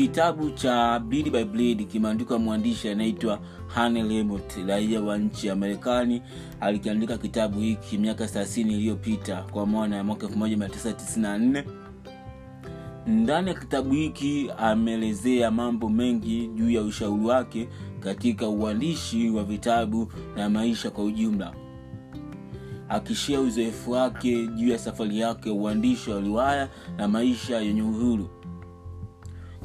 kitabu cha Bleed by Bleed kimeandikwa mwandishi anaitwa Lemot raia wa nchi ya marekani alikiandika kitabu hiki miaka 30 iliyopita kwa mwana ya mwaka 1994 ndani ya kitabu hiki ameelezea mambo mengi juu ya ushauri wake katika uandishi wa vitabu na maisha kwa ujumla. Akishia uzoefu wake juu ya safari yake ya uandishi wa riwaya na maisha yenye uhuru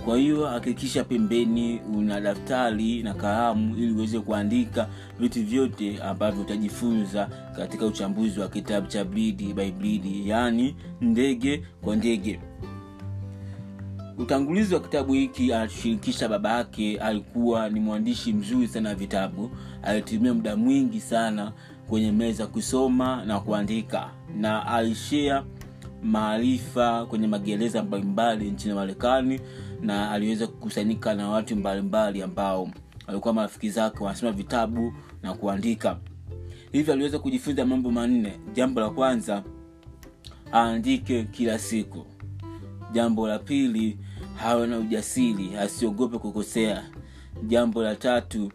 kwa hiyo hakikisha pembeni una daftari na kalamu ili uweze kuandika vitu vyote ambavyo utajifunza katika uchambuzi wa kitabu cha bridi by bridi yaani ndege kwa ndege. Utangulizi wa kitabu hiki anatushirikisha baba yake alikuwa ni mwandishi mzuri sana wa vitabu. Alitumia muda mwingi sana kwenye meza kusoma na kuandika. Na alishea maarifa kwenye magereza mbalimbali nchini marekani na aliweza kukusanyika na watu mbalimbali ambao walikuwa marafiki zake wanasoma vitabu na kuandika. Hivyo aliweza kujifunza mambo manne. Jambo la kwanza aandike kila siku. Jambo la pili hawe na ujasiri asiogope kukosea. Jambo la tatu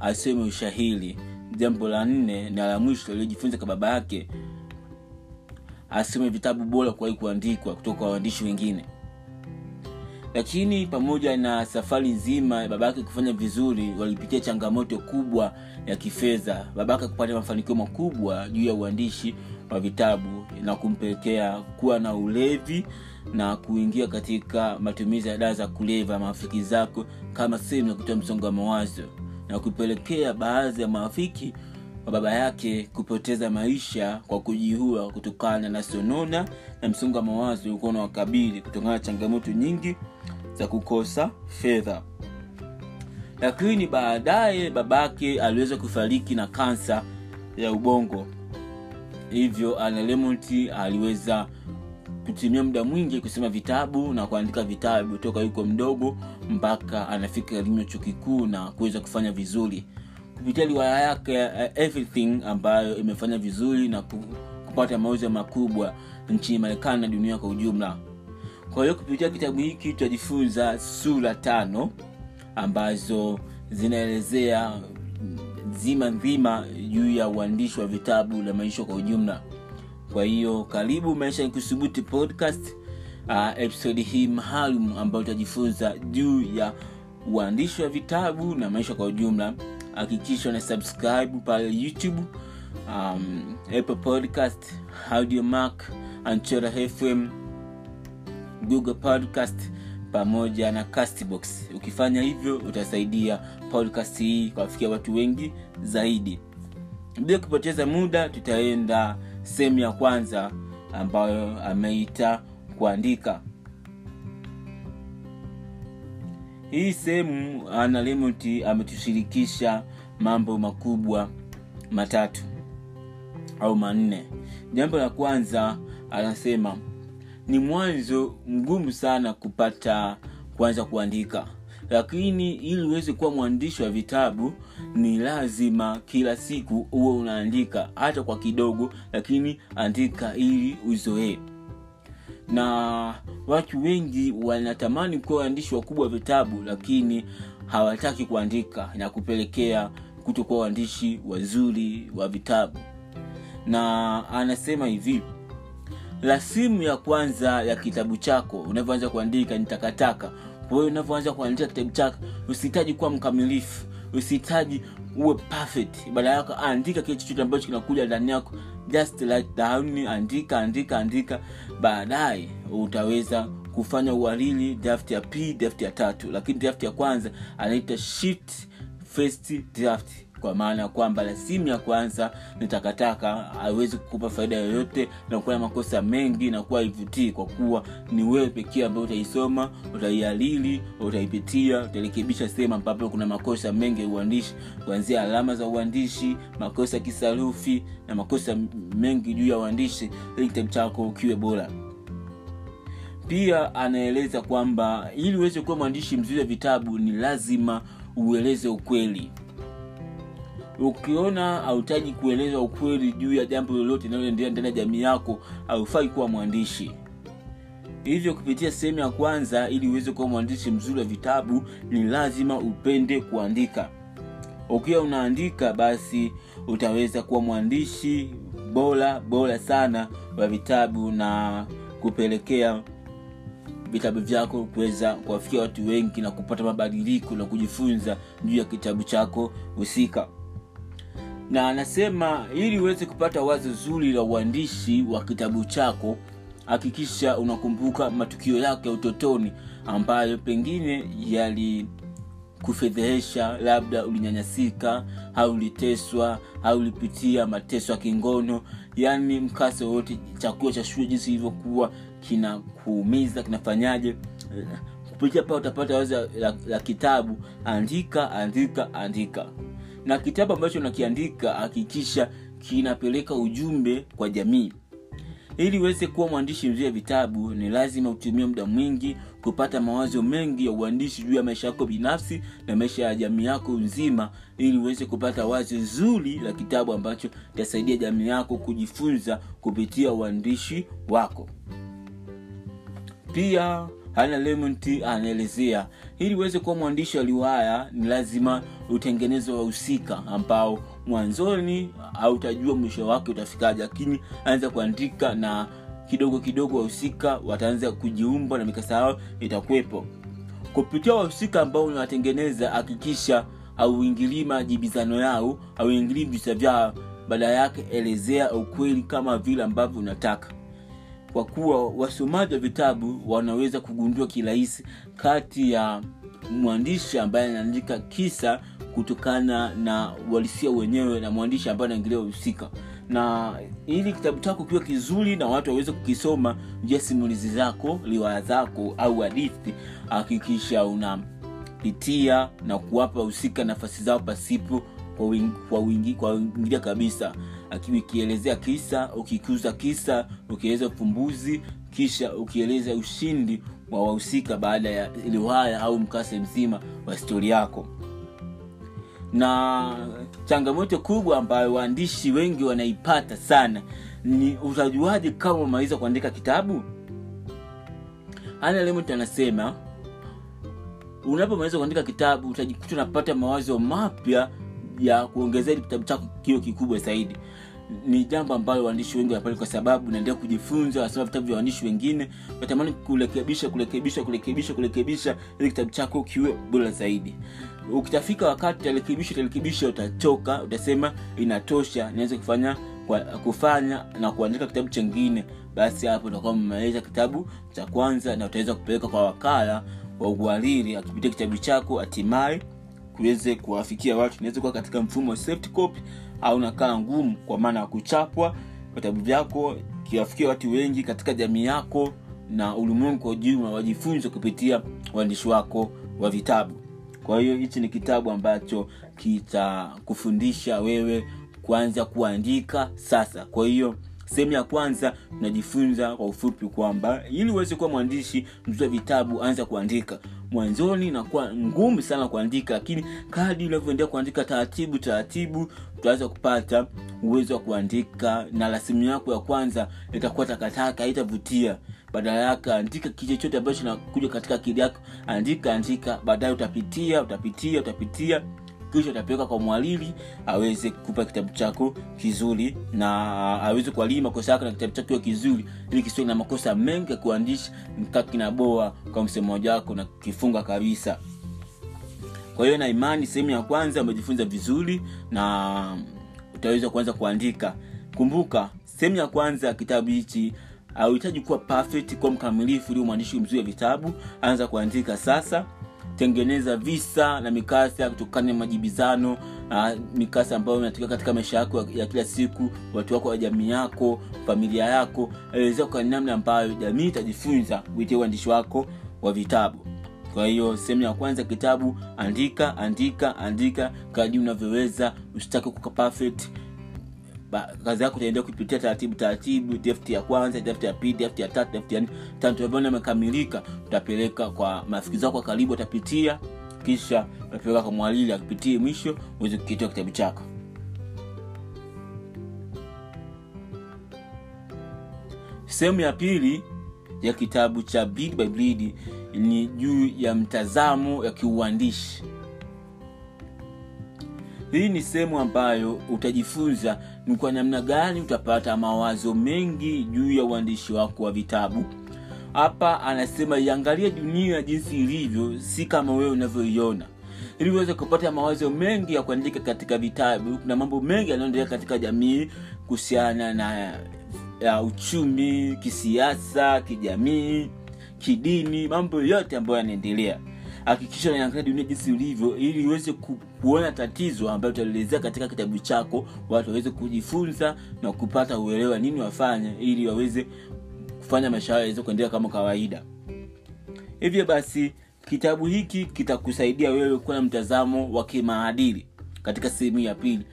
asome ushahili. Jambo la nne na la mwisho aliojifunza kwa baba yake asome vitabu bora kuwahi kuandikwa kutoka kwa waandishi wengine lakini pamoja na safari nzima babake kufanya vizuri walipitia changamoto kubwa ya kifedha. Babake kupata mafanikio makubwa juu ya uandishi wa vitabu na kumpelekea kuwa na ulevi na kuingia katika matumizi ya dawa za kuleva marafiki zako kama sehemu ya kutoa msongo wa mawazo na kupelekea baadhi ya marafiki wa baba yake kupoteza maisha kwa kujiua kutokana na sonona na msongo wa mawazo ulikuwa unawakabili kutokana na changamoto nyingi za kukosa fedha. Lakini baadaye babake aliweza kufariki na kansa ya ubongo. Hivyo analemonti aliweza kutumia muda mwingi kusoma vitabu na kuandika vitabu toka yuko mdogo mpaka anafika elimu ya chuo kikuu na kuweza kufanya vizuri kupitia riwaya yake uh, everything ambayo imefanya vizuri na kupata mauzo makubwa nchini marekani na dunia kwa ujumla. Kwa hiyo kupitia kitabu hiki tutajifunza sura tano ambazo zinaelezea zima nzima juu ya uandishi wa vitabu na maisha kwa ujumla. Kwa hiyo karibu maisha nikusubuti podcast uh, episodi hii maalum ambayo utajifunza juu ya uandishi wa vitabu na maisha kwa ujumla hakikisha na subscribe pale youtube um, apple podcast audio mark anchora fm google podcast pamoja na castbox. Ukifanya hivyo utasaidia podcast hii kuwafikia watu wengi zaidi. Bila kupoteza muda tutaenda sehemu ya kwanza ambayo ameita kuandika hii sehemu ana lemoti ametushirikisha mambo makubwa matatu au manne. Jambo la kwanza anasema ni mwanzo mgumu sana kupata kuanza kuandika. Lakini ili uweze kuwa mwandishi wa vitabu ni lazima kila siku uwe unaandika hata kwa kidogo lakini andika ili uzoee na watu wengi wanatamani kuwa waandishi wakubwa wa vitabu lakini hawataki kuandika na kupelekea kutokuwa waandishi wazuri wa vitabu. Na anasema hivi rasimu ya kwanza ya kitabu chako unavyoanza kuandika ni takataka. Kwa hiyo unavyoanza kuandika kitabu chako usihitaji kuwa mkamilifu. Usihitaji uwe perfect. Baada yako andika kile chochote ambacho kinakuja ndani yako just like down andika andika andika. Baadaye utaweza kufanya uhariri draft ya p draft ya tatu. Lakini draft ya kwanza anaita shift first draft kwa maana ya kwamba rasimu ya kwanza ni takataka haiwezi kukupa faida yoyote na na makosa mengi na kuwa ivutii kwa kuwa ni wewe pekee ambayo utaisoma utaialili utaipitia utarekebisha sehemu ambapo kuna makosa mengi ya uandishi kuanzia alama za uandishi makosa ya kisarufi na makosa mengi juu ya uandishi ili kitabu chako ukiwe bora. Pia anaeleza kwamba ili uweze kuwa mwandishi mzuri wa vitabu ni lazima ueleze ukweli ukiona hautaji kueleza ukweli juu ya jambo lolote linaloendelea ndani ya jamii yako haufai kuwa mwandishi. Hivyo kupitia sehemu ya kwanza ili uweze kuwa mwandishi mzuri wa vitabu ni lazima upende kuandika. Ukiwa unaandika basi utaweza kuwa mwandishi bora bora sana wa vitabu na kupelekea vitabu vyako kuweza kuwafikia watu wengi na kupata mabadiliko na kujifunza juu ya kitabu chako husika na anasema ili uweze kupata wazo zuri la uandishi wa kitabu chako hakikisha unakumbuka matukio yako ya utotoni ambayo pengine yalikufedhehesha labda ulinyanyasika au uliteswa au ulipitia mateso ya kingono yaani mkasa wowote chakula cha shule jinsi ilivyokuwa kinakuumiza kinafanyaje. Kupitia paa utapata wazo la, la kitabu andika andika andika na kitabu ambacho unakiandika hakikisha kinapeleka ujumbe kwa jamii. Ili uweze kuwa mwandishi mzuri wa vitabu ni lazima utumie muda mwingi kupata mawazo mengi ya uandishi juu ya maisha yako binafsi na maisha ya jamii yako nzima ili uweze kupata wazo zuri la kitabu ambacho itasaidia jamii yako kujifunza kupitia uandishi wako. Pia hana lemont anaelezea ili uweze kuwa mwandishi wa riwaya ni lazima utengeneze wahusika ambao mwanzoni hautajua mwisho wake utafikaje lakini anza kuandika na kidogo kidogo wahusika wataanza kujiumba na mikasa yao itakuwepo. Kupitia wahusika ambao unawatengeneza hakikisha auingilii majibizano yao auingilii visa vyao baada yake elezea ukweli kama vile ambavyo unataka kwa kuwa wasomaji wa vitabu wanaweza kugundua kirahisi kati ya mwandishi ambaye anaandika kisa kutokana na uhalisia wenyewe na mwandishi ambaye anaingilia husika na ili kitabu chako kiwe kizuri na watu waweze kukisoma jia simulizi zako riwaya zako au hadithi hakikisha unapitia na kuwapa husika nafasi zao pasipo kwa wingi, kwa wingi, kwa wingilia kabisa ukielezea kisa ukikuza kisa ukieleza ufumbuzi kisha ukieleza ushindi wa wahusika baada ya riwaya au mkase mzima wa stori yako. Na changamoto kubwa ambayo waandishi wengi wanaipata sana ni utajuaji kama umaliza kuandika kitabu? Ana lemont anasema unapomaliza kuandika kitabu utajikuta unapata mawazo mapya ya kuongezea kitabu chako kio kikubwa zaidi ni jambo ambayo waandishi wengi wanapali kwa sababu naendelea kujifunza wasoma vitabu vya waandishi wengine. Natamani kurekebisha kurekebisha kurekebisha kurekebisha ili kitabu chako kiwe bora zaidi. Ukitafika wakati utarekebisha utarekebisha utachoka utasema inatosha niweze kufanya kufanya na kuandika kitabu chengine. Basi hapo utakuwa umemaliza kitabu cha kwanza na utaweza kupeleka kwa wakala wa uhariri akipitia kitabu chako hatimaye kuweze kuwafikia watu. Inaweza kuwa katika mfumo wa soft copy au nakala ngumu kwa maana ya kuchapwa vitabu vyako kiwafikia watu wengi katika jamii yako na ulimwengu kwa ujumla wajifunze kupitia uandishi wako wa vitabu. Kwa hiyo hichi ni kitabu ambacho kitakufundisha wewe kuanza kuandika sasa. Kwa hiyo sehemu ya kwanza tunajifunza kwa ufupi kwamba ili uweze kuwa mwandishi mzuri wa vitabu anza kuandika. Mwanzoni inakuwa ngumu sana kuandika lakini kadi unavyoendelea kuandika taratibu taratibu utaweza kupata uwezo wa kuandika na rasimu yako ya kwanza itakuwa takataka haitavutia. Badala yake andika kitu chochote ambacho nakuja katika akili yako andika andika baadaye utapitia utapitia utapitia kisha utapeleka kwa mwalili aweze kupa kitabu chako kizuri na aweze kualii makosa yako na kitabu chako kizuri ili kisiwe na makosa mengi ya kuandisha kinaboa kwa msemaji wako na kifunga kabisa. Kwa hiyo na imani sehemu ya kwanza umejifunza vizuri na utaweza kuanza kuandika. Kumbuka sehemu ya kwanza ya kitabu hichi hauhitaji kuwa perfect kuwa mkamilifu ili mwandishi mzuri wa vitabu anza kuandika sasa tengeneza visa na mikasa kutokana na majibizano uh, mikasa ambayo inatokea katika maisha yako ya kila siku watu wako wa jamii yako familia yako elezea kwa namna ambayo jamii itajifunza kuitia uandishi wako wa vitabu. Kwa hiyo sehemu ya kwanza kitabu andika andika andika kadi unavyoweza usitake kuka perfect kazi yako utaendea kupitia taratibu taratibu tafti ya kwanza tafti ya pili tafti ya tatu tafti ya nne. Tantuavona amekamilika utapeleka kwa marafiki zako wa karibu utapitia kisha utapeleka kwa mwalili akipitie mwisho uweze kukitoa kitabu chako. Sehemu ya pili ya kitabu cha Bleed by Bleed ni juu ya mtazamo ya kiuandishi hii ni sehemu ambayo utajifunza ni kwa namna gani utapata mawazo mengi juu ya uandishi wako wa vitabu. Hapa anasema iangalie dunia jinsi ilivyo si kama wewe unavyoiona. Ili uweze kupata mawazo mengi ya kuandika katika vitabu kuna mambo mengi yanayoendelea katika jamii kuhusiana na ya uchumi kisiasa kijamii kidini mambo yote ambayo yanaendelea hakikisha unaangalia dunia jinsi ilivyo ili uweze ku, kuona tatizo ambayo utalielezea katika kitabu chako watu waweze kujifunza na kupata uelewa nini wafanye ili waweze kufanya maisha yao yaweze kuendelea kama kawaida. Hivyo basi kitabu hiki kitakusaidia wewe kuwa na mtazamo wa kimaadili katika sehemu ya pili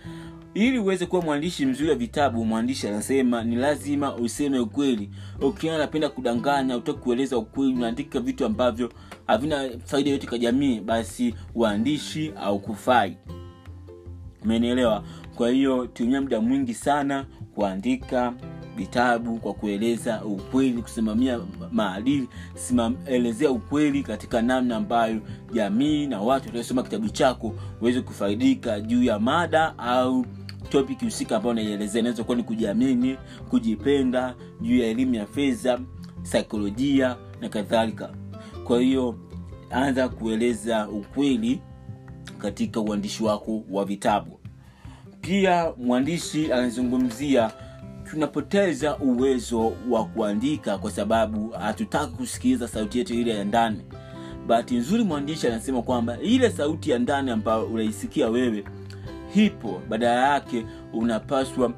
ili uweze kuwa mwandishi mzuri wa vitabu mwandishi anasema ni lazima useme ukweli. Ukiona anapenda kudanganya utaki kueleza ukweli unaandika vitu ambavyo havina faida yote kwa jamii basi uandishi au umenielewa? Kwa hiyo tumia muda mwingi sana kuandika vitabu kwa kueleza ukweli kusimamia maadili elezea ukweli katika namna ambayo jamii na watu wataosoma kitabu chako waweze kufaidika juu ya mada au topic husika ambayo naielezea inaweza kuwa ni kujiamini kujipenda juu ya elimu ya fedha saikolojia na kadhalika. Kwa hiyo anza kueleza ukweli katika uandishi wako wa vitabu. Pia mwandishi anazungumzia tunapoteza uwezo wa kuandika kwa sababu hatutaki kusikiliza sauti yetu ile ya ndani. Bahati nzuri mwandishi anasema kwamba ile sauti ya ndani ambayo unaisikia wewe hipo. Badala yake unapaswa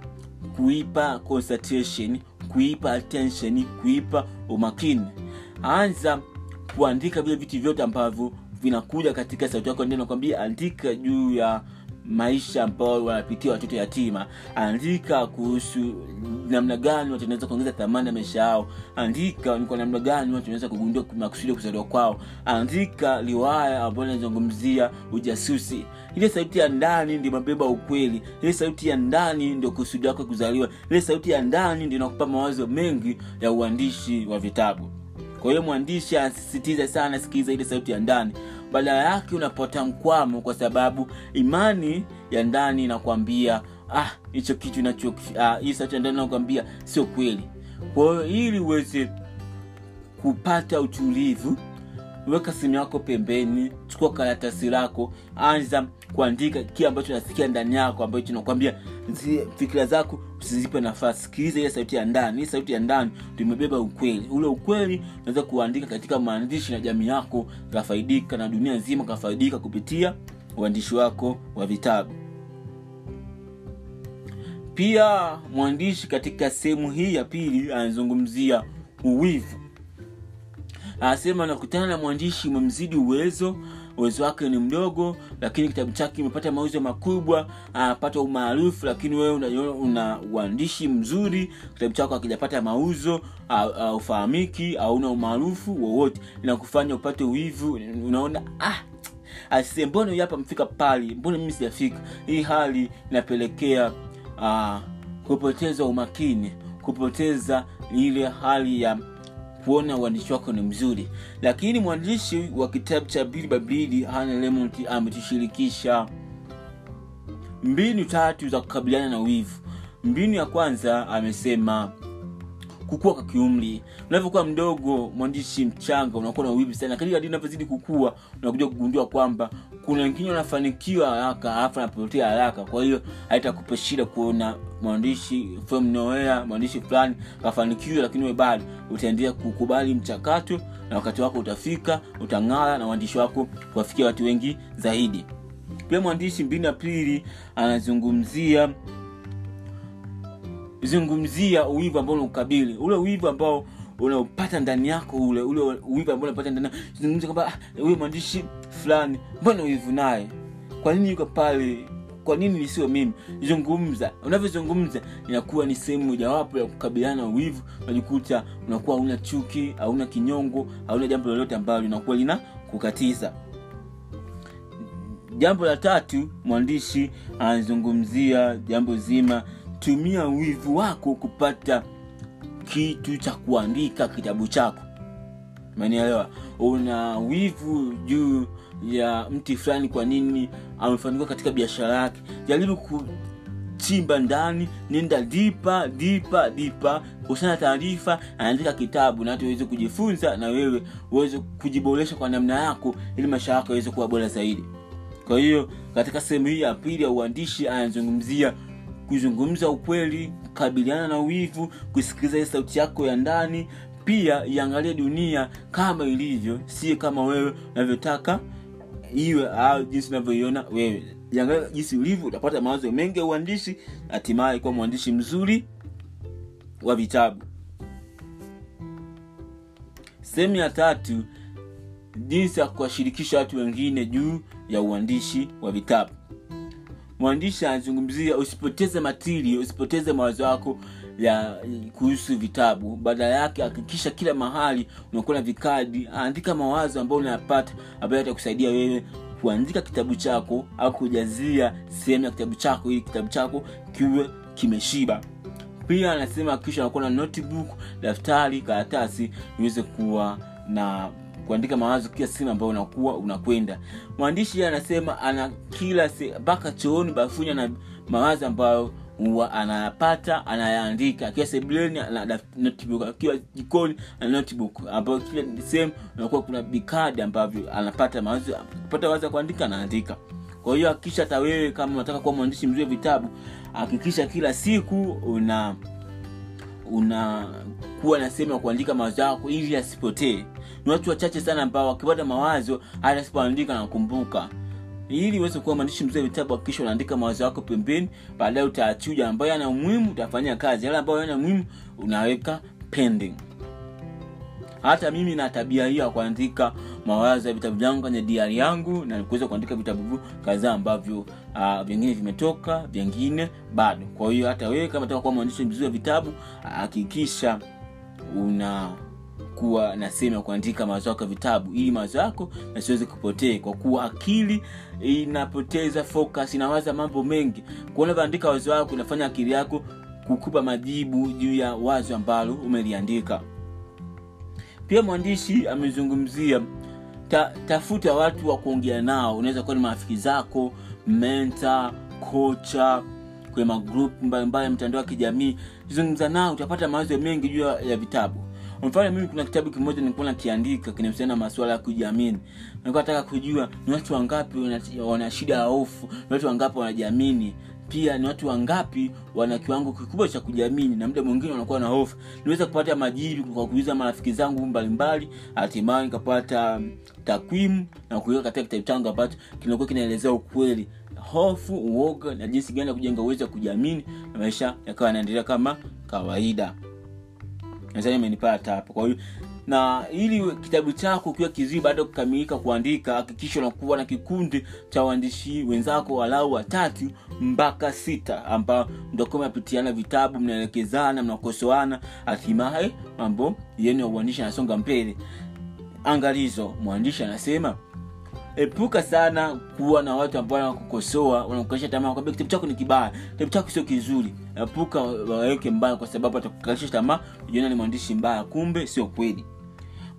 kuipa concentration kuipa attention kuipa umakini. Anza kuandika vile vitu vyote ambavyo vinakuja katika sauti yako. Ndio nakwambia andika juu ya maisha ambao wanapitia watoto yatima. Andika kuhusu namna gani watu wanaweza kuongeza thamani ya maisha yao. Andika ni kwa namna gani watu wanaweza kugundua makusudi kuzaliwa kwao. Andika riwaya ambayo inazungumzia ujasusi. Ile sauti ya ndani ndio mabeba ukweli. Ile sauti ya ndani ndio kusudi wako kuzaliwa. Ile sauti ya ndani ndio inakupa mawazo mengi ya uandishi wa vitabu. Kwa hiyo mwandishi anasisitiza sana sikiliza ile sauti ya ndani badala yake unapata mkwamo kwa sababu imani ya ndani inakwambia ah hicho kitu inacho ah, hii ndani inakwambia sio kweli. Kwa hiyo ili uweze kupata utulivu weka simu yako pembeni chukua karatasi lako anza kuandika kile ambacho nasikia ndani yako ambacho nakwambia fikira zako usizipe nafasi. Sikiliza ile sauti ya ndani. Hii sauti ya ndani tumebeba ukweli. Ule ukweli unaweza kuandika katika maandishi na jamii yako kafaidika na dunia nzima kafaidika kupitia uandishi wako wa vitabu. Pia mwandishi katika sehemu hii ya pili anazungumzia uwivu. Anasema nakutana na mwandishi umemzidi uwezo uwezo wake ni mdogo lakini kitabu chake kimepata mauzo makubwa anapata umaarufu lakini wewe una, una uandishi mzuri kitabu chako akijapata mauzo aufahamiki auna umaarufu wowote. Inakufanya upate uivu unaona ah asie mbona hapa mfika pali mbona mimi sijafika? Hii hali inapelekea uh, kupoteza umakini kupoteza ile hali ya kuona uandishi wako ni mzuri. Lakini mwandishi wa kitabu cha bili babili hana lemont ametushirikisha. Mbinu tatu za kukabiliana na wivu. Mbinu ya kwanza amesema kukua kwa kiumri. Unavyokuwa mdogo mwandishi mchanga unakuwa na wivu sana. Lakini hadi unavyozidi kukua unakuja kugundua kwamba kuna wengine wanafanikiwa haraka alafu anapotea haraka. Kwa hiyo haitakupa shida kuona mwandishi from mwandishi fulani kafanikiwa lakini we bado utaendelea kukubali mchakato na wakati wako utafika utang'ara na uandishi wako kuwafikia watu wengi zaidi. Pia mwandishi mbili aprili anazungumzia zungumzia uwivu ambao unaukabili ule uwivu ambao unaopata ndani yako ule ule uwivu ambao unapata ndani zungumza kwamba huyo mwandishi fulani mbona uwivu naye? Kwa nini yuko pale? Kwa nini nisiwe mimi? Zungumza. Unavyozungumza inakuwa ni sehemu mojawapo ya kukabiliana na uwivu unajikuta unakuwa hauna chuki hauna kinyongo hauna jambo lolote ambalo linakuwa lina kukatiza jambo la tatu mwandishi anazungumzia jambo zima tumia wivu wako kupata kitu cha kuandika kitabu chako. Umenielewa? Una wivu juu ya mti fulani kwa nini amefanikiwa katika biashara yake. Jaribu kuchimba ndani nenda dipa dipa dipa. Kusana taarifa anaandika kitabu na hata kujifunza na wewe uweze kujiboresha kwa namna yako ili maisha yako yaweze kuwa bora zaidi. Kwa hiyo katika sehemu hii ya pili ya uandishi anazungumzia kuzungumza ukweli kukabiliana na wivu kusikiliza sauti yako ya ndani pia iangalie dunia kama ilivyo si kama wewe unavyotaka iwe au jinsi unavyoiona wewe. Iangalie jinsi ulivyo utapata mawazo mengi ya uandishi hatimaye kuwa mwandishi mzuri wa vitabu. Sehemu ya tatu jinsi ya kuwashirikisha watu wengine juu ya uandishi wa vitabu mwandishi anazungumzia usipoteze matiri usipoteze mawazo yako ya kuhusu vitabu. Badala yake hakikisha kila mahali unakuwa na vikadi. Andika mawazo ambayo unayapata ambayo yatakusaidia wewe kuandika kitabu chako au kujazia sehemu ya kitabu chako ili kitabu chako kiwe kimeshiba. Pia anasema kisha unakuwa na notebook daftari karatasi iweze kuwa na kuandika mawazo kila sehemu ambayo unakuwa unakwenda. Mwandishi anasema ana kila mpaka chooni bafuni na mawazo ambayo huwa anayapata anayaandika. Akiwa sebuleni akiwa jikoni ana ambayo kila sehemu unakuwa kuna bikadi ambavyo anapata mawazo kupata wazo ya kuandika anaandika. Kwa hiyo hakikisha hata wewe kama unataka kuwa mwandishi mzuri wa vitabu hakikisha kila siku una unakuwa na sehemu ya kuandika mawazo yako ili asipotee ni watu wachache sana ambao wakipata mawazo hata asipoandika nakumbuka ili uweze kuwa mwandishi mzuri vitabu hakikisha unaandika mawazo yako pembeni. Baadaye utachuja ambayo yana umuhimu utafanyia kazi. Yale ambayo yana muhimu unaweka pending. Hata mimi na tabia hiyo ya kuandika mawazo ya vitabu vyangu kwenye diari yangu na kuweza kuandika vitabu kadhaa ambavyo uh, vingine vimetoka vingine bado. Kwa hiyo hata wewe kama taka kuwa mwandishi mzuri wa vitabu hakikisha una kuwa na sehemu ya kuandika mawazo yako ya vitabu ili mawazo yako yasiweze kupotee kwa kuwa akili inapoteza focus inawaza mambo mengi. Kuona vyoandika wazo wako inafanya akili yako kukupa majibu juu ya wazo ambalo umeliandika. Pia mwandishi amezungumzia ta, tafuta watu wa kuongea nao. Unaweza kuwa ni marafiki zako menta kocha kwenye magrupu mbalimbali mtandao wa kijamii. Zungumza nao utapata mawazo mengi juu ya vitabu. Mfano mimi kuna kitabu kimoja nilikuwa nakiandika kinahusiana na masuala ya kujiamini. Nilikuwa nataka kujua ni watu wangapi wana shida ya hofu ni watu wangapi wanajiamini pia ni watu wangapi wana kiwango kikubwa cha kujiamini na muda mwingine wanakuwa na hofu. Niweza kupata majibu kwa kuuliza marafiki zangu mbalimbali hatimaye nikapata takwimu na kuiweka katika kitabu changu ambacho kinakuwa kinaelezea ukweli. Hofu uoga na jinsi gani ya kujenga uwezo wa kujiamini na maisha yakawa yanaendelea kama kawaida. Nadhani imenipata hapo. Kwa hiyo na ili kitabu chako kiwa kizuri baada ya kukamilika kuandika hakikisha unakuwa na kikundi cha waandishi wenzako walau watatu mpaka sita ambao mtakuwa mnapitiana vitabu mnaelekezana mnakosoana hatimaye mambo yenu ya uandishi anasonga mbele. Angalizo mwandishi anasema epuka sana kuwa na watu ambao wanakukosoa wanakukalisha tamaa kwambia kitabu chako ni kibaya kitabu chako sio kizuri. Epuka waweke mbaya kwa sababu atakukalisha tamaa ujiona ni mwandishi mbaya kumbe sio kweli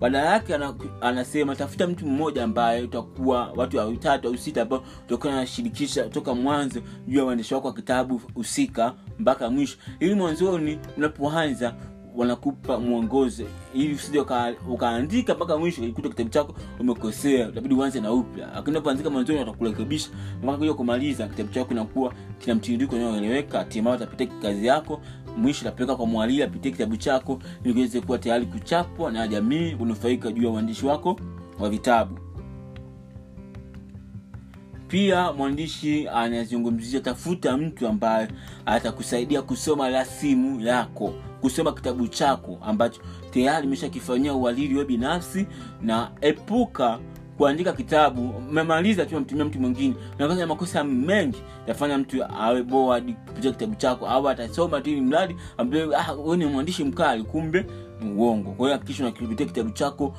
badala yake anasema tafuta mtu mmoja ambaye utakuwa watu watatu au sita ambao utakuwa nashirikisha toka mwanzo juu ya uandishi wako wa kitabu husika mpaka mwisho. Ili mwanzoni unapoanza wanakupa mwongozo. Ili usije ukaandika mpaka mwisho ikuta kitabu chako umekosea utabidi uanze na upya. Lakini unapoanzika mwanzoni watakurekebisha. Mpaka kuja kumaliza kitabu chako kinakuwa kina mtiririko unaoeleweka hatimaye utapitia kazi yako mwisho napeleka kwa mwalili apitie kitabu chako ili kiweze kuwa tayari kuchapwa na jamii kunufaika juu ya uandishi wako wa vitabu. Pia mwandishi anazungumzia tafuta mtu ambaye atakusaidia kusoma rasimu yako kusoma kitabu chako ambacho tayari imeshakifanyia uhalili we binafsi na epuka kuandika kitabu umemaliza tu namtumia mtu mwingine. Unafanya makosa mengi tafanya mtu awe bored kupitia kitabu chako au atasoma tu ili mradi ah, ni mwandishi mkali kumbe uongo. Kwa hiyo hakikisha unakipitia kitabu chako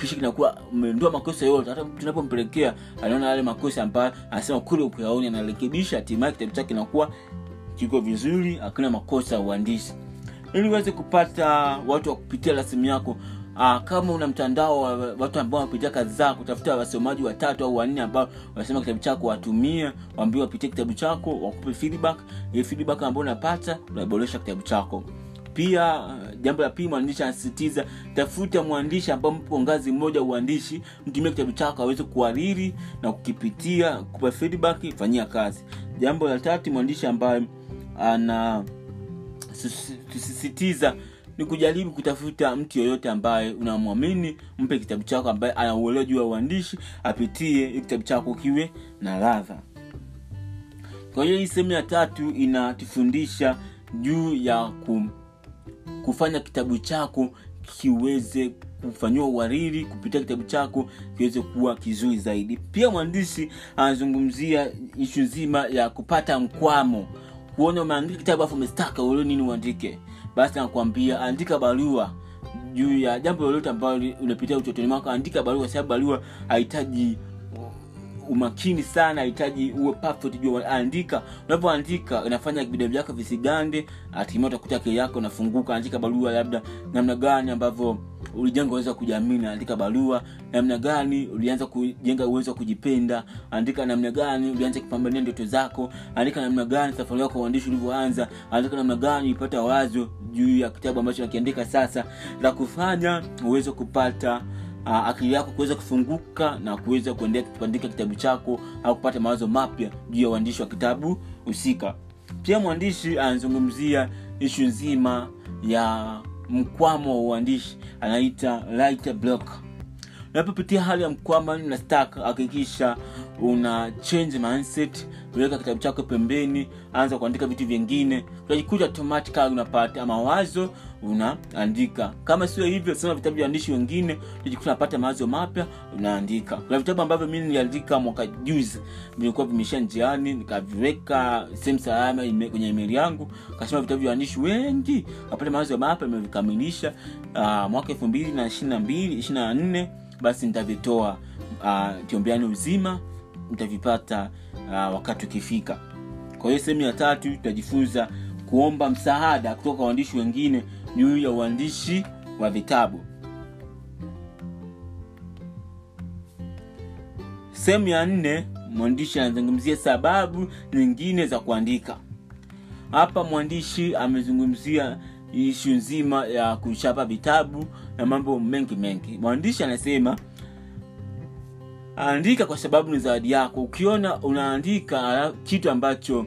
kisha kinakuwa umeondoa makosa yote. Hata tunapompelekea anaona yale makosa ambayo anasema kule ukuyaoni anarekebisha hatimaye kitabu chake kinakuwa kiko vizuri hakuna makosa uandishi. Ili uweze kupata watu wa kupitia rasimu yako Aa, kama una mtandao wa watu ambao wanapitia kazi zako tafuta wasomaji watatu au wanne ambao wanasema kitabu chako watumie waambie wapitie kitabu chako wakupe feedback ile feedback ambayo unapata unaboresha kitabu chako pia uh, jambo la pili mwandishi anasisitiza tafuta mwandishi ambao mpo ngazi mmoja uandishi mtumie kitabu chako aweze kuhariri na kukipitia kupa feedback fanyia kazi jambo la tatu mwandishi ambaye ana tusisitiza ni kujaribu kutafuta mtu yoyote ambaye unamwamini mpe kitabu chako ambaye anauelewa juu ya uandishi apitie kitabu chako kiwe na ladha. Kwa hiyo hii sehemu ya tatu inatufundisha juu ya ku, kufanya kitabu chako kiweze kufanyiwa uhariri kupitia kitabu chako kiweze kuwa kizuri zaidi. Pia mwandishi anazungumzia ishu nzima ya kupata mkwamo. Kuona umeandika kitabu afu umestaka ulio nini uandike basi nakwambia andika barua juu ya jambo lolote ambalo unapitia utotoni mwako. Andika barua sababu barua hahitaji umakini sana hahitaji uwe perfect andika. Unapoandika inafanya vidole vyako visigande hatimaye utakuta akili yako nafunguka andika barua labda namna gani ambavyo ulijenga uwezo wa kujiamini andika barua namna gani ulianza kujenga uwezo wa kujipenda andika namna gani ulianza kupambania ndoto zako andika namna gani safari yako uandishi ulivyoanza andika namna gani ulipata wazo juu ya kitabu ambacho nakiandika sasa la kufanya uweze kupata uh, akili yako kuweza kufunguka na kuweza kuandika kitabu chako au kupata mawazo mapya juu ya uandishi wa kitabu husika. Pia mwandishi anazungumzia ishu nzima ya mkwamo wa uandishi anaita writer block unapopitia hali ya mkwama na hakikisha una change mindset weka kitabu chako pembeni anza kuandika vitu vingine. Utajikuta automatically unapata mawazo unaandika. Kama sio hivyo soma vitabu vya waandishi wengine utajikuta unapata mawazo mapya unaandika. Kuna vitabu ambavyo mi niliandika mwaka juzi vilikuwa vimesha njiani nikaviweka sehemu salama kwenye imeli yangu kasoma vitabu vya waandishi wengi kapata mawazo mapya imevikamilisha uh, mwaka elfu mbili na ishiri na mbili ishiri na nne basi nitavitoa uh, kiombeani uzima mtavipata uh, wakati ukifika. Kwa hiyo sehemu ya tatu tutajifunza kuomba msaada kutoka waandishi wengine juu ya uandishi wa vitabu. Sehemu ya nne mwandishi anazungumzia sababu nyingine za kuandika. Hapa mwandishi amezungumzia ishu nzima ya kuchapa vitabu na mambo mengi mengi. Mwandishi anasema andika kwa sababu ni zawadi yako. Ukiona unaandika kitu ambacho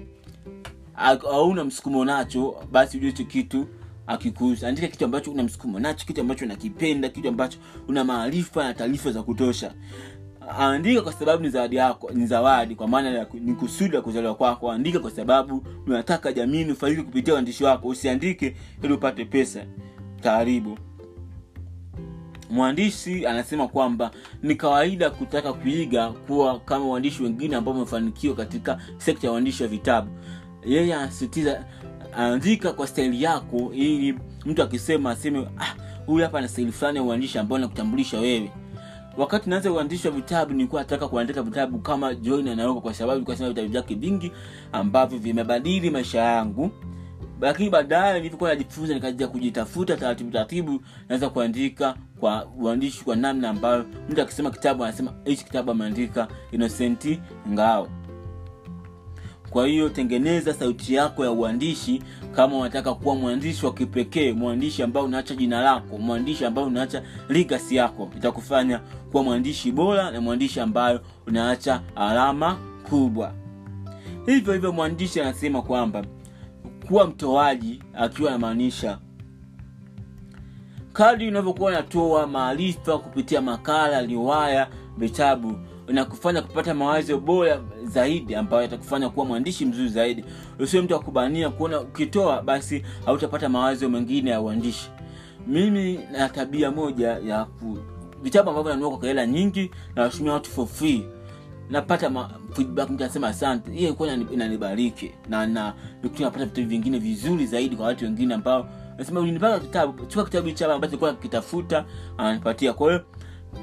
hauna msukumo nacho basi ujue hicho kitu akikuza andika kitu ambacho una msukumo nacho kitu ambacho unakipenda kitu ambacho una maarifa na taarifa za kutosha andika kwa sababu ni zawadi yako ni zawadi kwa maana ni kusudi la kuzaliwa kwako. Andika kwa sababu unataka jamii nufaike kupitia uandishi wako. Usiandike ili upate pesa. Taaribu mwandishi anasema kwamba ni kawaida kutaka kuiga kuwa kama waandishi wengine ambao wamefanikiwa katika sekta ya uandishi wa vitabu. Yeye anasisitiza andika kwa staili yako ili mtu akisema aseme ah, huyu hapa ana staili fulani ya uandishi ambao nakutambulisha wewe wakati naanza uandishi wa vitabu nilikuwa nataka kuandika vitabu kama John anaoka kwa sababu nilikuwa vitabu vyake vingi ambavyo vimebadili maisha yangu. Lakini baadaye nilivyokuwa najifunza nikaja kujitafuta taratibu taratibu naweza kuandika kwa uandishi kwa namna ambayo mtu akisema kitabu anasema hichi kitabu ameandika inosenti ngao kwa hiyo tengeneza sauti yako ya uandishi kama unataka kuwa mwandishi wa kipekee mwandishi ambao unaacha jina lako mwandishi ambao unaacha ligasi yako. Itakufanya kuwa mwandishi bora na mwandishi ambayo unaacha alama kubwa. Hivyo hivyo mwandishi anasema kwamba kuwa mtoaji akiwa anamaanisha kadri unavyokuwa unatoa maarifa kupitia makala riwaya vitabu inakufanya kupata mawazo bora zaidi ambayo yatakufanya kuwa mwandishi mzuri zaidi. Usiwe mtu akubania kuona ukitoa basi hautapata mawazo mengine ya uandishi. Mimi na tabia moja ya ku vitabu ambavyo nanua kwa hela nyingi nawashumia watu for free. Napata ma, asante hiyo ilikuwa inanibariki. Na na napata vitu vingine vizuri zaidi kwa watu wengine ambao nasema ulinipaka kitabu chukua kitabu hichi ambacho nilikuwa kitafuta ananipatia. Kwa hiyo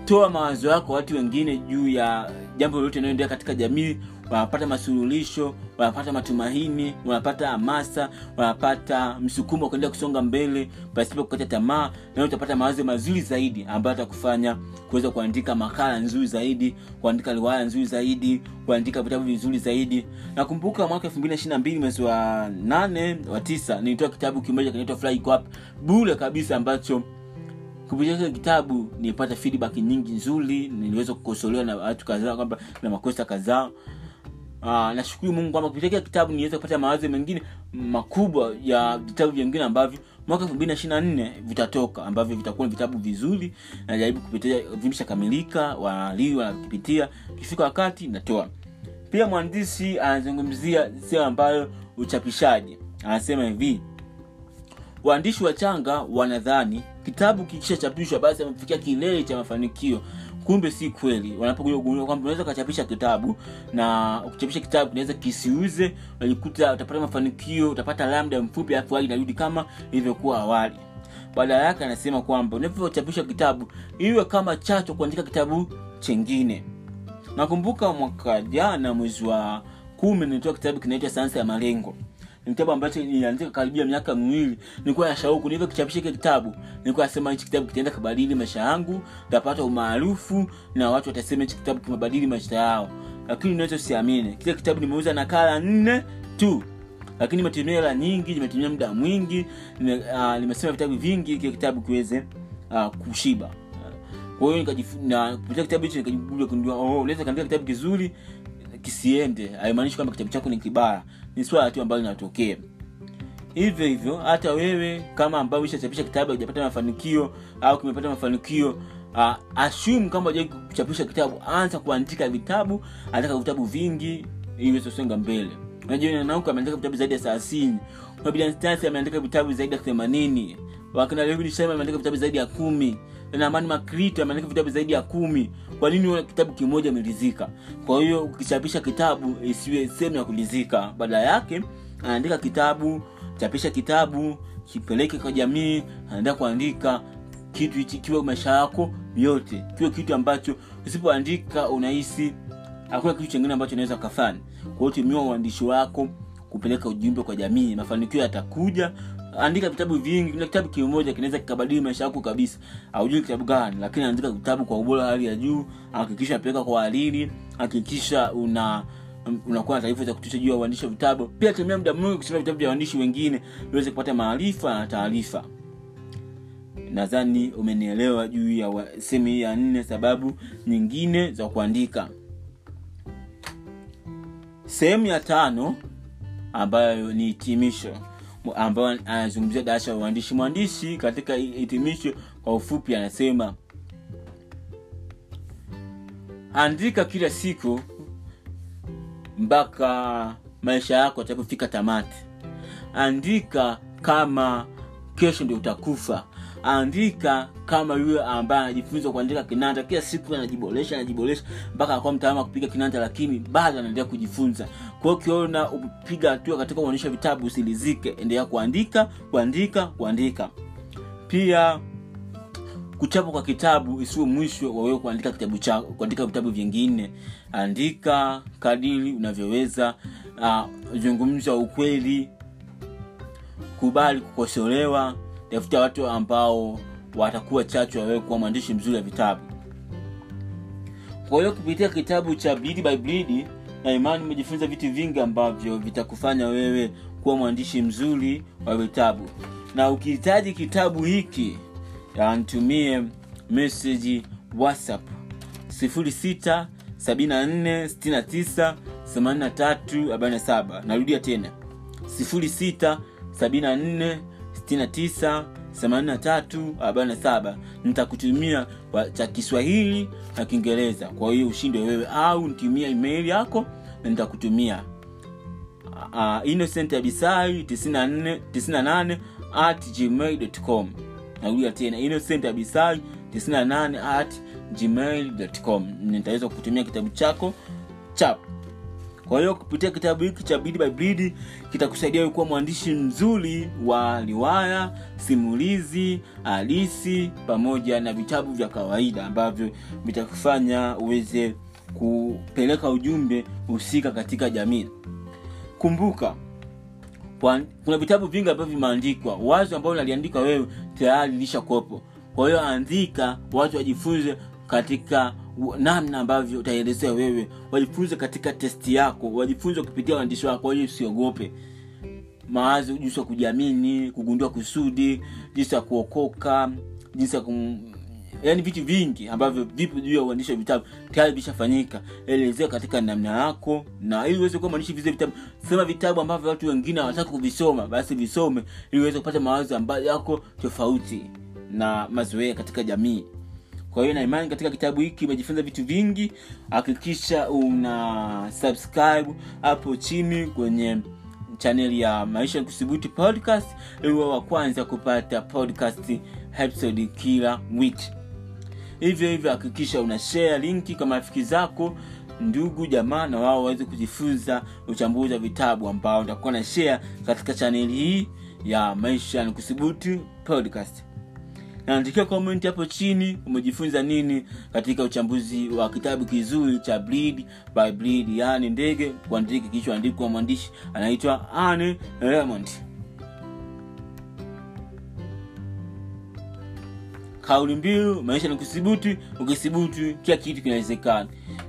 toa mawazo yako watu wengine juu ya jambo lolote inayoendelea katika jamii. Wanapata masuluhisho wanapata matumaini wanapata hamasa wanapata msukumo wa kuendelea kusonga mbele pasipo kukata tamaa. Na utapata mawazo mazuri zaidi ambayo atakufanya kuweza kuandika makala nzuri zaidi kuandika riwaya nzuri zaidi kuandika vitabu vizuri zaidi. Nakumbuka mwaka elfu mbili na mbili mwezi wa nane wa tisa nilitoa kitabu kimoja kinaitwa fly bule kabisa ambacho kupitia kile kitabu nilipata feedback nyingi nzuri niliweza kukosolewa na watu kadhaa kwamba na makosa kadhaa. Uh, nashukuru mungu kwamba kupitia kile kitabu niliweza kupata mawazo mengine makubwa ya vitabu vingine ambavyo mwaka elfu mbili na ishiri na nne vitatoka ambavyo vitakuwa vitabu vizuri. Najaribu kupitia vimeshakamilika walii wanavipitia kifika wakati natoa. Pia mwandishi anazungumzia sehemu ambayo uchapishaji. Anasema hivi waandishi wachanga wanadhani kitabu kikishachapishwa basi amefikia kilele cha mafanikio. Kumbe si kweli. Wanapokuja kwamba unaweza ukachapisha kitabu na ukichapisha kitabu kinaweza kisiuze unajikuta utapata mafanikio utapata labda mfupi alafu hali inarudi kama ilivyokuwa awali. Badala yake anasema kwamba unavyochapisha kitabu iwe kama chacho kuandika kitabu chengine. Nakumbuka mwaka jana mwezi wa kumi nilitoa kitabu kinaitwa sayansi ya malengo ni kitabu ambacho niliandika karibia miaka miwili. Nilikuwa na shauku nilivyo kichapisha kile kitabu. Nilikuwa nasema hichi kitabu kitaenda kabadili maisha yangu tapata umaarufu na watu watasema hichi kitabu kimebadili maisha yao. Lakini nacho siamini. Kile kitabu nimeuza nakala nne tu. Lakini nimetumia hela nyingi nimetumia muda mwingi nime, uh, nimesema vitabu vingi kile kitabu kiweze uh, kushiba. Kwa hiyo kupitia kitabu hicho nikajua kundua oh, unaweza kaandika kitabu kizuri kisiende. Haimaanishi kwamba kitabu chako ni kibaya ni swala tu ambalo linatokea. Hivyo hivyo hata wewe kama ambao ishachapisha kitabu hujapata mafanikio au kimepata mafanikio uh, assume kama ujai kuchapisha kitabu anza kuandika vitabu andika vitabu vingi ili mbele. Unajua ameandika vitabu zaidi ya thelathini. Ameandika vitabu zaidi ya themanini. Wakina ameandika vitabu zaidi ya kumi na amani makrito ameandika vitabu zaidi ya kumi. Kwa nini wewe kitabu kimoja amelizika kwa hiyo ukichapisha kitabu isiwe sehemu ya kulizika badala yake anaandika kitabu chapisha kitabu kipeleke kwa jamii anaenda kuandika kitu hichi kiwe maisha yako yote. Kiwe kitu ambacho usipoandika unahisi hakuna kitu chengine ambacho unaweza ukafanya kwa hiyo tumia uandishi wako kupeleka ujumbe kwa jamii. Mafanikio yatakuja andika vitabu vingi kuna kitabu kimoja kinaweza kikabadili maisha yako kabisa. Aujui kitabu gani lakini andika vitabu kwa ubora hali ya juu hakikisha peleka kwa alili hakikisha una unakuwa na taarifa za kutosha juu ya uandishi wa vitabu. Pia tumia muda mwingi kusoma vitabu vya waandishi wengine uweze kupata maarifa na taarifa. Nadhani umenielewa juu ya sehemu hii ya nne sababu nyingine za kuandika. Sehemu ya tano ambayo ni hitimisho ambayo anazungumzia darasa ya uandishi. Mwandishi katika hitimisho kwa ufupi anasema andika kila siku mpaka maisha yako atakapofika tamati. Andika kama kesho ndio utakufa andika kama yule ambaye anajifunza kuandika kinanda. Kila siku anajiboresha anajiboresha mpaka akuwa mtaalamu kupiga kinanda lakini bado anaendelea kujifunza. Kwao ukiona upiga hatua katika kuonyesha vitabu usilizike. Endelea kuandika kuandika kuandika. Pia kuchapa kwa kitabu isiwe mwisho wa wewe kuandika kitabu chako kuandika vitabu vingine. Andika kadiri unavyoweza. Uh, zungumza ukweli. Kubali kukosolewa tafuta watu ambao watakuwa chachu ya kuwa mwandishi mzuri wa vitabu. Kwa hiyo kupitia kitabu cha Bleed by Bleed na imani umejifunza vitu vingi ambavyo vitakufanya wewe kuwa mwandishi mzuri wa vitabu. Na ukihitaji kitabu hiki nitumie meseji whatsapp 06 74 69 83 narudia tena 06 74 69 83 nitakutumia cha kiswahili na kiingereza. Kwa hiyo ushinde wewe au nitumia email yako na nitakutumia. Uh, innocent abisari 98 at gmail.com narudia tena innocent abisai 98 at gmail.com nitaweza kutumia kitabu chako chap kwa hiyo kupitia kitabu hiki cha Bidi Bleed kitakusaidia kuwa mwandishi mzuri wa riwaya simulizi halisi pamoja na vitabu vya kawaida ambavyo vitakufanya uweze kupeleka ujumbe husika katika jamii. Kumbuka kuna vitabu vingi ambavyo vimeandikwa. Wazo ambao unaliandika wewe tayari lishakopo kwa hiyo andika watu wajifunze katika namna ambavyo utaelezea wewe wajifunze katika testi yako wajifunze kupitia waandishi wako kwa usiogope. Mawazo jinsi ya kujiamini kugundua kusudi jinsi ya kuokoka jinsi ya kum... yaani vitu vingi ambavyo vipo juu ya uandishi wa vitabu tayari vishafanyika. Elezea katika namna yako na ili uweze kuwa mwandishi vile vitabu sema vitabu ambavyo watu wengine hawataka kuvisoma basi visome ili uweze kupata mawazo ambayo yako tofauti na mazoea katika jamii kwa hiyo na imani katika kitabu hiki umejifunza vitu vingi hakikisha una subscribe hapo chini kwenye chaneli ya maisha kusubuti podcast ili uwe wa kwanza kupata podcast episode kila wiki hivyo hivyo hakikisha una share linki kwa marafiki zako ndugu jamaa na wao waweze kujifunza uchambuzi wa vitabu ambao utakuwa na share katika chaneli hii ya maisha kuthubutu podcast naandikia komenti hapo chini umejifunza nini katika uchambuzi wa kitabu kizuri cha bleed by bleed yaani ndege kwa ndege kilichoandikwa mwandishi anaitwa ane Raymond. Kauli mbiu maisha ni kuthubutu ukithubutu kila kitu kinawezekana.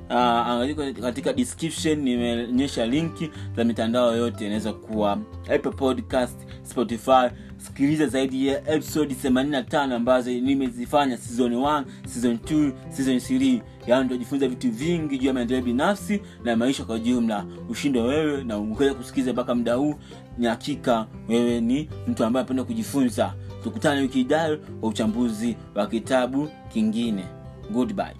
Uh, katika description nimeonyesha linki za mitandao yote inaweza kuwa apple podcast spotify sikiliza zaidi ya episode 85 ambazo nimezifanya season 1 season 2 season 3 yaani utajifunza vitu vingi juu ya maendeleo binafsi na maisha kwa jumla. Ushinde wewe na ukaweza kusikiliza mpaka muda huu ni hakika wewe ni mtu ambaye apenda kujifunza. Tukutane wiki ijayo kwa uchambuzi wa kitabu kingine. Goodbye